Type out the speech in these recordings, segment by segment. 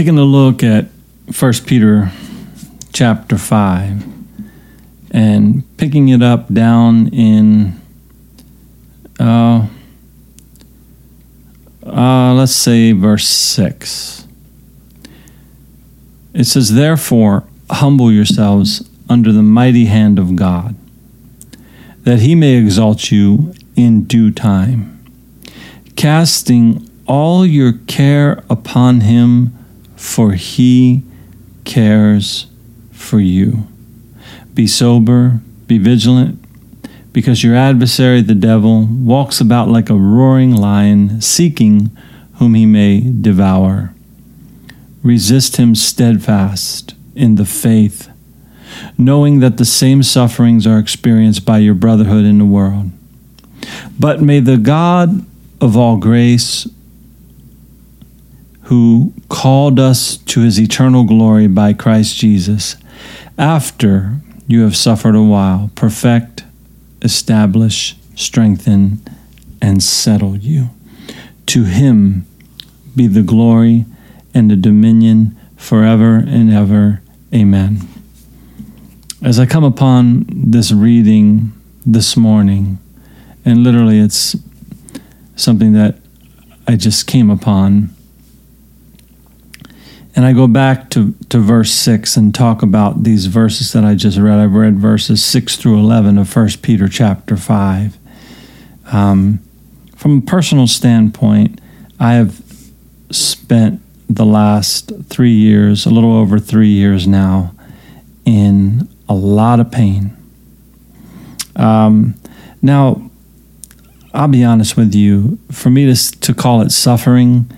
taking a look at 1 Peter chapter 5 and picking it up down in, uh, uh, let's say, verse 6. It says, Therefore, humble yourselves under the mighty hand of God, that he may exalt you in due time, casting all your care upon him, for he cares for you. Be sober, be vigilant, because your adversary, the devil, walks about like a roaring lion, seeking whom he may devour. Resist him steadfast in the faith, knowing that the same sufferings are experienced by your brotherhood in the world. But may the God of all grace, who called us to his eternal glory by Christ Jesus, after you have suffered a while, perfect, establish, strengthen, and settle you. To him be the glory and the dominion forever and ever. Amen. As I come upon this reading this morning, and literally it's something that I just came upon and I go back to, to verse 6 and talk about these verses that I just read. I've read verses 6 through 11 of 1 Peter chapter 5. Um, from a personal standpoint, I have spent the last three years, a little over three years now, in a lot of pain. Um, now, I'll be honest with you, for me to, to call it suffering,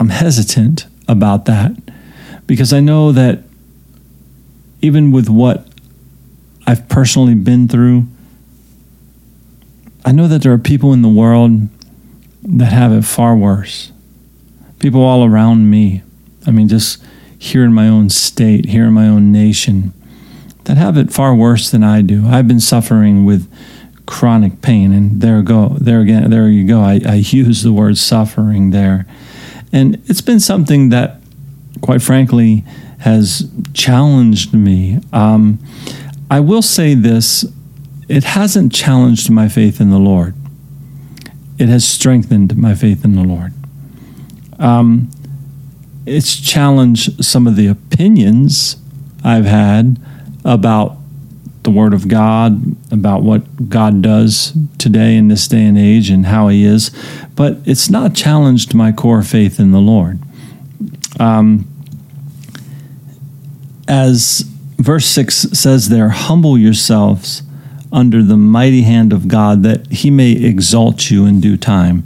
I'm hesitant about that because I know that even with what I've personally been through, I know that there are people in the world that have it far worse. People all around me. I mean, just here in my own state, here in my own nation, that have it far worse than I do. I've been suffering with chronic pain, and there go, there again, there you go. I, I use the word suffering there. And it's been something that, quite frankly, has challenged me. Um, I will say this it hasn't challenged my faith in the Lord, it has strengthened my faith in the Lord. Um, it's challenged some of the opinions I've had about the Word of God, about what God does today in this day and age and how He is, but it's not challenged my core faith in the Lord. Um, as verse 6 says there, humble yourselves under the mighty hand of God that He may exalt you in due time.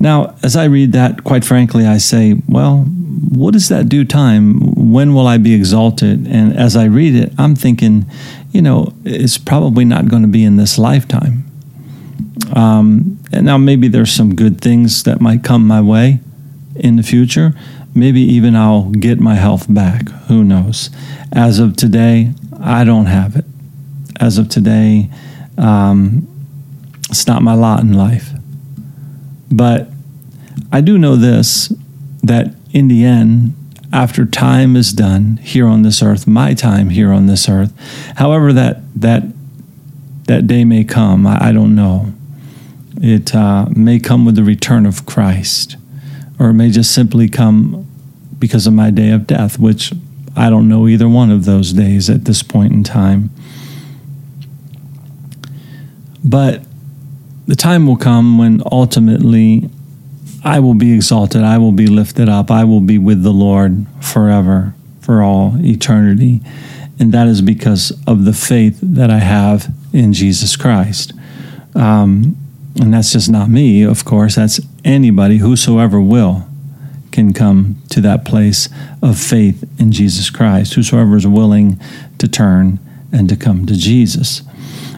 Now, as I read that, quite frankly, I say, well, what is that due time? When will I be exalted? And as I read it, I'm thinking, you know, it's probably not going to be in this lifetime. Um, and now maybe there's some good things that might come my way in the future. Maybe even I'll get my health back. Who knows? As of today, I don't have it. As of today, um, it's not my lot in life. But I do know this that in the end, after time is done here on this earth, my time here on this earth, however that that that day may come, I, I don't know. It uh, may come with the return of Christ, or it may just simply come because of my day of death, which I don't know either one of those days at this point in time. But the time will come when ultimately I will be exalted, I will be lifted up, I will be with the Lord forever, for all eternity. And that is because of the faith that I have in Jesus Christ. Um, and that's just not me, of course, that's anybody, whosoever will, can come to that place of faith in Jesus Christ, whosoever is willing to turn and to come to Jesus.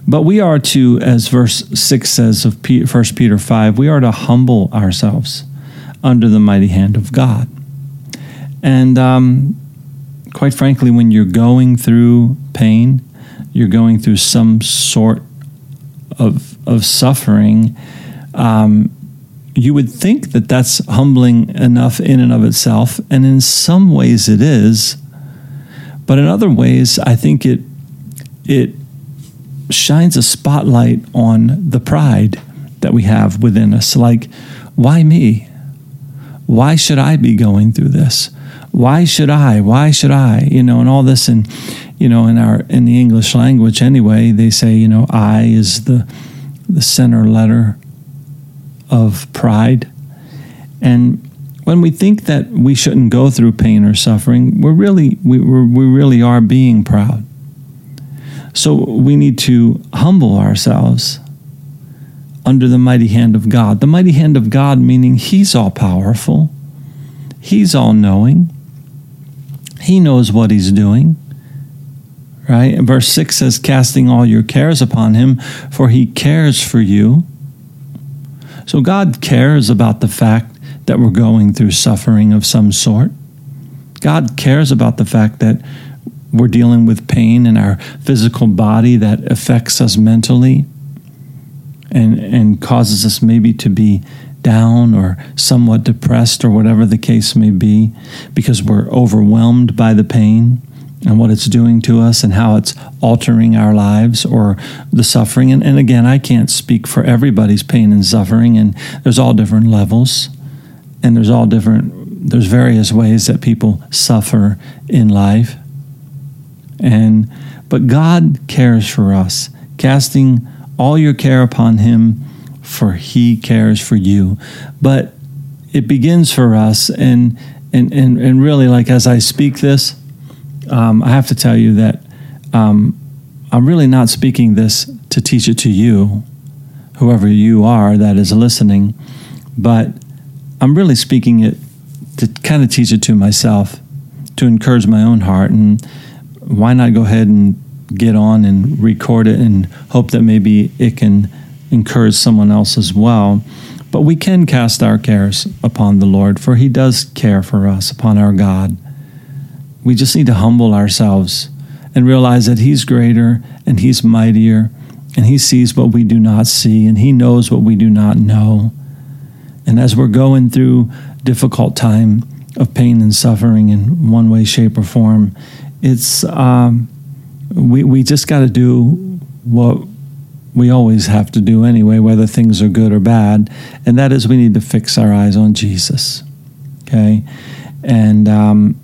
But we are to, as verse 6 says of 1 Peter 5, we are to humble ourselves under the mighty hand of God. And um, quite frankly, when you're going through pain, you're going through some sort of, of suffering, um, you would think that that's humbling enough in and of itself, and in some ways it is. But in other ways, I think it it shines a spotlight on the pride that we have within us. Like, why me? Why should I be going through this? Why should I? Why should I? You know, and all this and you know, in our in the English language anyway, they say, you know, I is the the center letter of pride. And when we think that we shouldn't go through pain or suffering, we're really we, we're, we really are being proud. So we need to humble ourselves under the mighty hand of God. The mighty hand of God meaning He's all powerful, He's all knowing, He knows what He's doing. Right? Verse 6 says, Casting all your cares upon Him, for He cares for you. So God cares about the fact that we're going through suffering of some sort. God cares about the fact that we're dealing with pain in our physical body that affects us mentally and, and causes us maybe to be down or somewhat depressed or whatever the case may be because we're overwhelmed by the pain and what it's doing to us and how it's altering our lives or the suffering. And, and again, I can't speak for everybody's pain and suffering, and there's all different levels and there's all different, there's various ways that people suffer in life. And but God cares for us, casting all your care upon him, for he cares for you. But it begins for us and and and, and really like as I speak this, um, I have to tell you that um, I'm really not speaking this to teach it to you, whoever you are that is listening, but I'm really speaking it to kind of teach it to myself, to encourage my own heart and why not go ahead and get on and record it and hope that maybe it can encourage someone else as well. But we can cast our cares upon the Lord, for He does care for us, upon our God. We just need to humble ourselves and realize that He's greater and He's mightier and He sees what we do not see and He knows what we do not know. And as we're going through difficult time of pain and suffering in one way, shape, or form, it's um, we we just got to do what we always have to do anyway, whether things are good or bad, and that is we need to fix our eyes on Jesus. Okay, and um,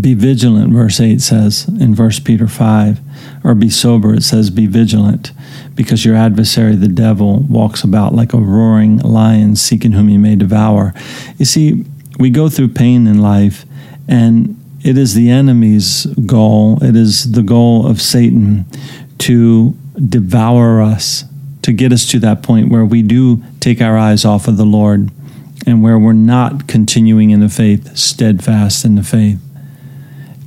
be vigilant. Verse eight says in First Peter five, or be sober. It says be vigilant, because your adversary the devil walks about like a roaring lion, seeking whom he may devour. You see, we go through pain in life, and it is the enemy's goal, it is the goal of Satan to devour us, to get us to that point where we do take our eyes off of the Lord and where we're not continuing in the faith, steadfast in the faith.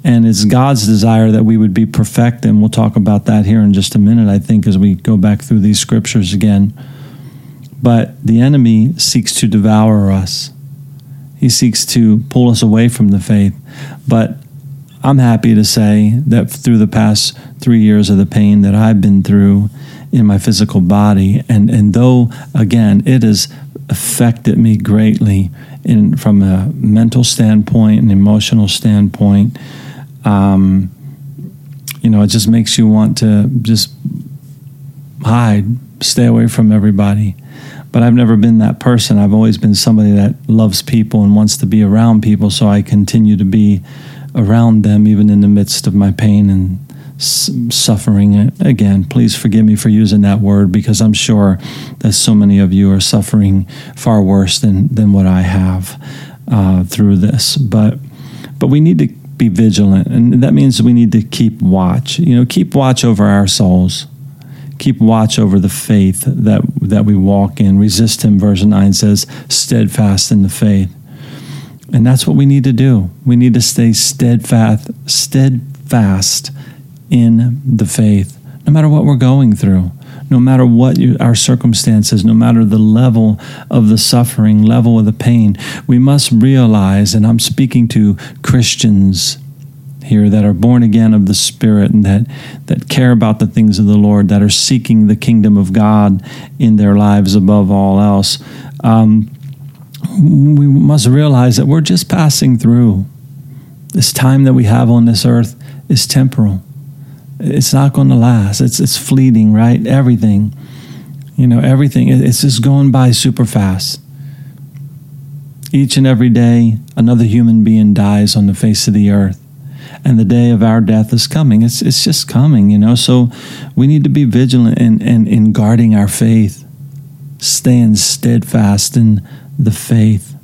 And it's God's desire that we would be perfect, and we'll talk about that here in just a minute, I think, as we go back through these scriptures again. But the enemy seeks to devour us. He seeks to pull us away from the faith. But I'm happy to say that through the past three years of the pain that I've been through in my physical body, and, and though, again, it has affected me greatly in, from a mental standpoint and emotional standpoint, um, you know, it just makes you want to just hide, stay away from everybody but I've never been that person. I've always been somebody that loves people and wants to be around people, so I continue to be around them even in the midst of my pain and suffering. Again, please forgive me for using that word because I'm sure that so many of you are suffering far worse than, than what I have uh, through this. But but we need to be vigilant, and that means we need to keep watch. You know, keep watch over our souls keep watch over the faith that that we walk in. Resist him, verse 9 says, steadfast in the faith. And that's what we need to do. We need to stay steadfast, steadfast in the faith, no matter what we're going through, no matter what you, our circumstances, no matter the level of the suffering, level of the pain. We must realize, and I'm speaking to Christians here that are born again of the Spirit and that, that care about the things of the Lord, that are seeking the kingdom of God in their lives above all else, um, we must realize that we're just passing through. This time that we have on this earth is temporal. It's not going to last. It's it's fleeting, right? Everything, you know, everything. It's just going by super fast. Each and every day, another human being dies on the face of the earth, and the day of our death is coming. It's it's just coming, you know. So we need to be vigilant in in, in guarding our faith, staying steadfast in the faith.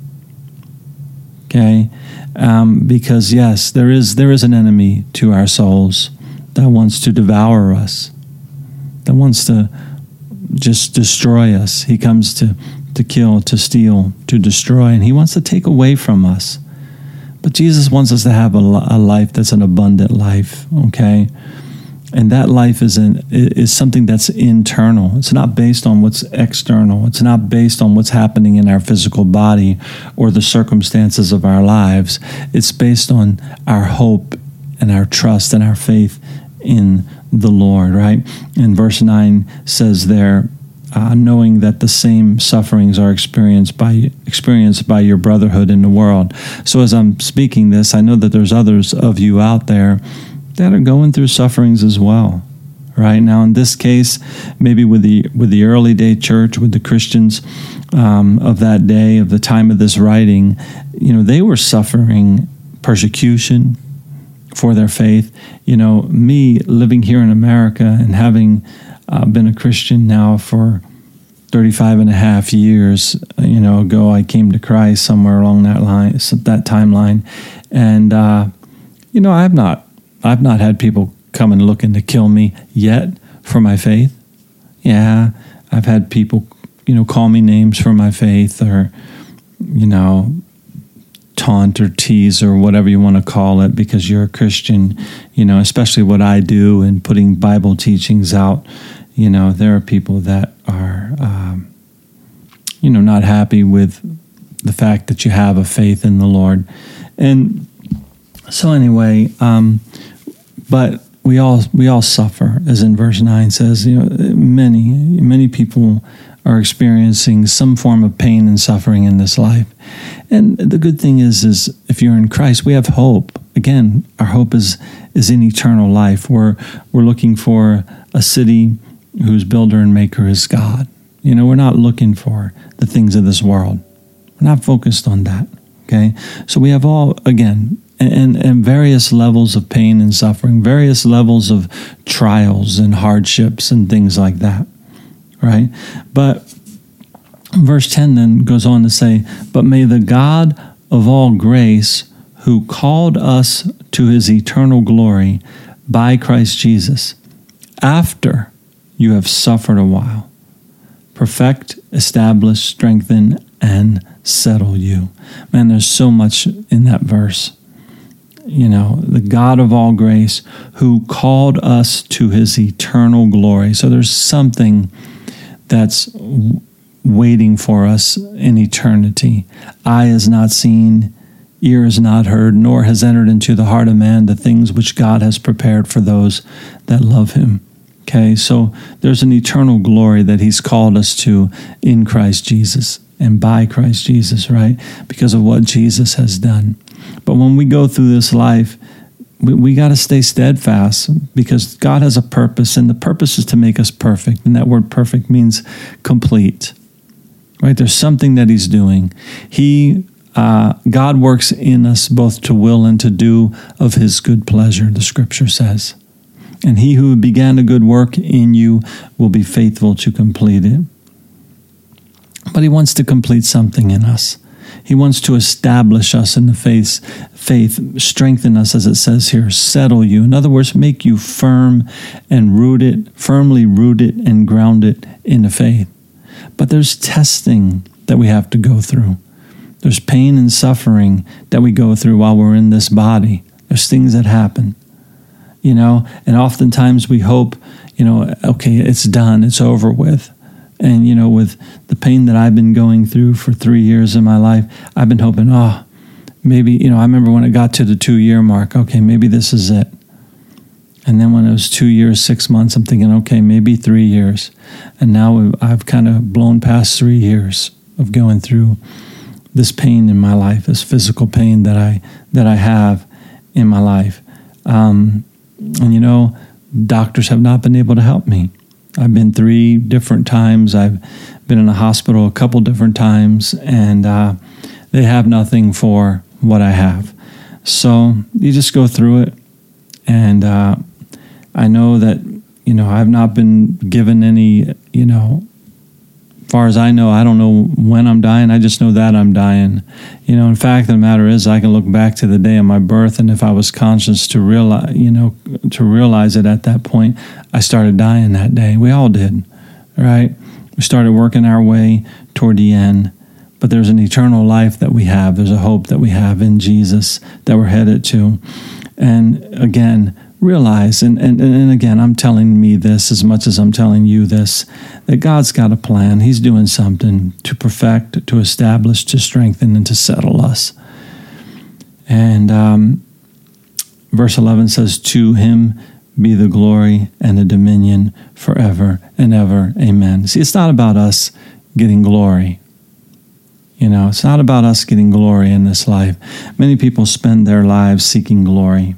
Okay, um, because yes, there is there is an enemy to our souls that wants to devour us, that wants to just destroy us. He comes to to kill, to steal, to destroy, and he wants to take away from us. But Jesus wants us to have a, a life that's an abundant life. Okay and that life is an, is something that's internal. It's not based on what's external. It's not based on what's happening in our physical body or the circumstances of our lives. It's based on our hope and our trust and our faith in the Lord, right? And verse 9 says there, uh, knowing that the same sufferings are experienced by experienced by your brotherhood in the world. So as I'm speaking this, I know that there's others of you out there that are going through sufferings as well right now in this case maybe with the with the early day church with the christians um, of that day of the time of this writing you know they were suffering persecution for their faith you know me living here in america and having uh, been a christian now for 35 and a half years you know ago i came to christ somewhere along that line that timeline and uh, you know i've not I've not had people come and looking to kill me yet for my faith. Yeah, I've had people, you know, call me names for my faith or, you know, taunt or tease or whatever you want to call it because you're a Christian, you know, especially what I do and putting Bible teachings out. You know, there are people that are, um, you know, not happy with the fact that you have a faith in the Lord. And so, anyway, um, but we all we all suffer, as in verse nine says. You know, many many people are experiencing some form of pain and suffering in this life. And the good thing is, is if you're in Christ, we have hope. Again, our hope is is in eternal life. We're we're looking for a city whose builder and maker is God. You know, we're not looking for the things of this world. We're not focused on that. Okay, so we have all again and, and various levels of pain and suffering, various levels of trials and hardships and things like that, right? But verse 10 then goes on to say, But may the God of all grace, who called us to his eternal glory by Christ Jesus, after you have suffered a while, perfect, establish, strengthen, and settle you. Man, there's so much in that verse you know, the God of all grace who called us to his eternal glory. So there's something that's waiting for us in eternity. Eye has not seen, ear has not heard, nor has entered into the heart of man the things which God has prepared for those that love him. Okay, so there's an eternal glory that he's called us to in Christ Jesus and by Christ Jesus, right? Because of what Jesus has done. But when we go through this life, we, we got to stay steadfast because God has a purpose, and the purpose is to make us perfect. And that word perfect means complete, right? There's something that He's doing. He, uh, God works in us both to will and to do of His good pleasure, the scripture says. And He who began a good work in you will be faithful to complete it. But He wants to complete something in us. He wants to establish us in the faith, faith, strengthen us, as it says here, settle you. In other words, make you firm and rooted, firmly rooted and grounded in the faith. But there's testing that we have to go through. There's pain and suffering that we go through while we're in this body. There's things that happen, you know, and oftentimes we hope, you know, okay, it's done, it's over with. And, you know, with the pain that I've been going through for three years in my life, I've been hoping, oh, maybe, you know, I remember when it got to the two year mark, okay, maybe this is it. And then when it was two years, six months, I'm thinking, okay, maybe three years. And now I've kind of blown past three years of going through this pain in my life, this physical pain that I that I have in my life. Um, and you know, doctors have not been able to help me. I've been three different times. I've been in a hospital a couple different times, and uh, they have nothing for what I have. So you just go through it, and uh, I know that you know I've not been given any you know far as I know, I don't know when I'm dying. I just know that I'm dying. You know, in fact, the matter is, I can look back to the day of my birth, and if I was conscious to realize, you know, to realize it at that point, I started dying that day. We all did, right? We started working our way toward the end. But there's an eternal life that we have. There's a hope that we have in Jesus that we're headed to. And again, realize, and, and, and again, I'm telling me this as much as I'm telling you this, that God's got a plan. He's doing something to perfect, to establish, to strengthen, and to settle us. And um, verse 11 says, To him be the glory and the dominion forever and ever. Amen. See, it's not about us getting glory. You know, it's not about us getting glory in this life. Many people spend their lives seeking glory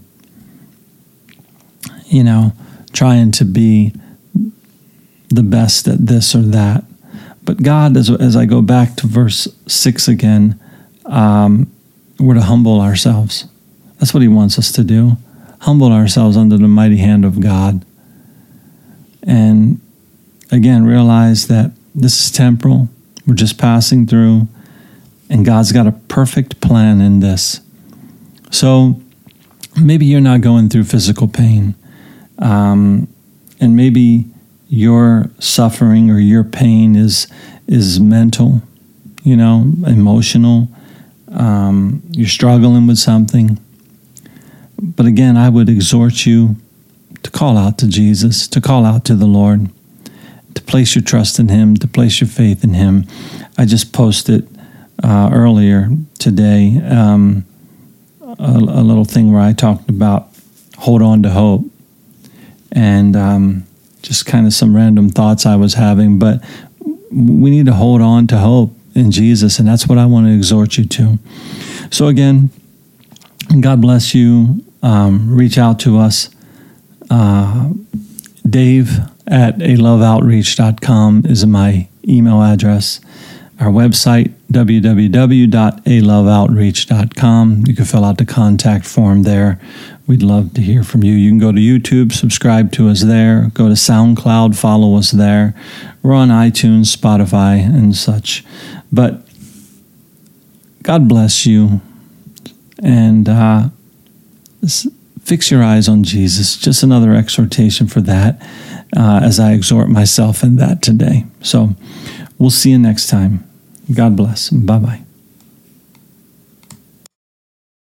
you know, trying to be the best at this or that. But God, as, as I go back to verse 6 again, um, we're to humble ourselves. That's what He wants us to do. Humble ourselves under the mighty hand of God. And again, realize that this is temporal. We're just passing through. And God's got a perfect plan in this. So maybe you're not going through physical pain. Um, and maybe your suffering or your pain is is mental, you know, emotional. Um, you're struggling with something. But again, I would exhort you to call out to Jesus, to call out to the Lord, to place your trust in Him, to place your faith in Him. I just posted uh, earlier today um, a, a little thing where I talked about hold on to hope and um, just kind of some random thoughts I was having. But we need to hold on to hope in Jesus, and that's what I want to exhort you to. So, again, God bless you. Um, reach out to us. Uh, Dave at a loveoutreach.com is my email address. Our website, www.aloveoutreach.com. You can fill out the contact form there. We'd love to hear from you. You can go to YouTube, subscribe to us there. Go to SoundCloud, follow us there. We're on iTunes, Spotify, and such. But God bless you. And uh, fix your eyes on Jesus. Just another exhortation for that uh, as I exhort myself in that today. So we'll see you next time. God bless. Bye bye.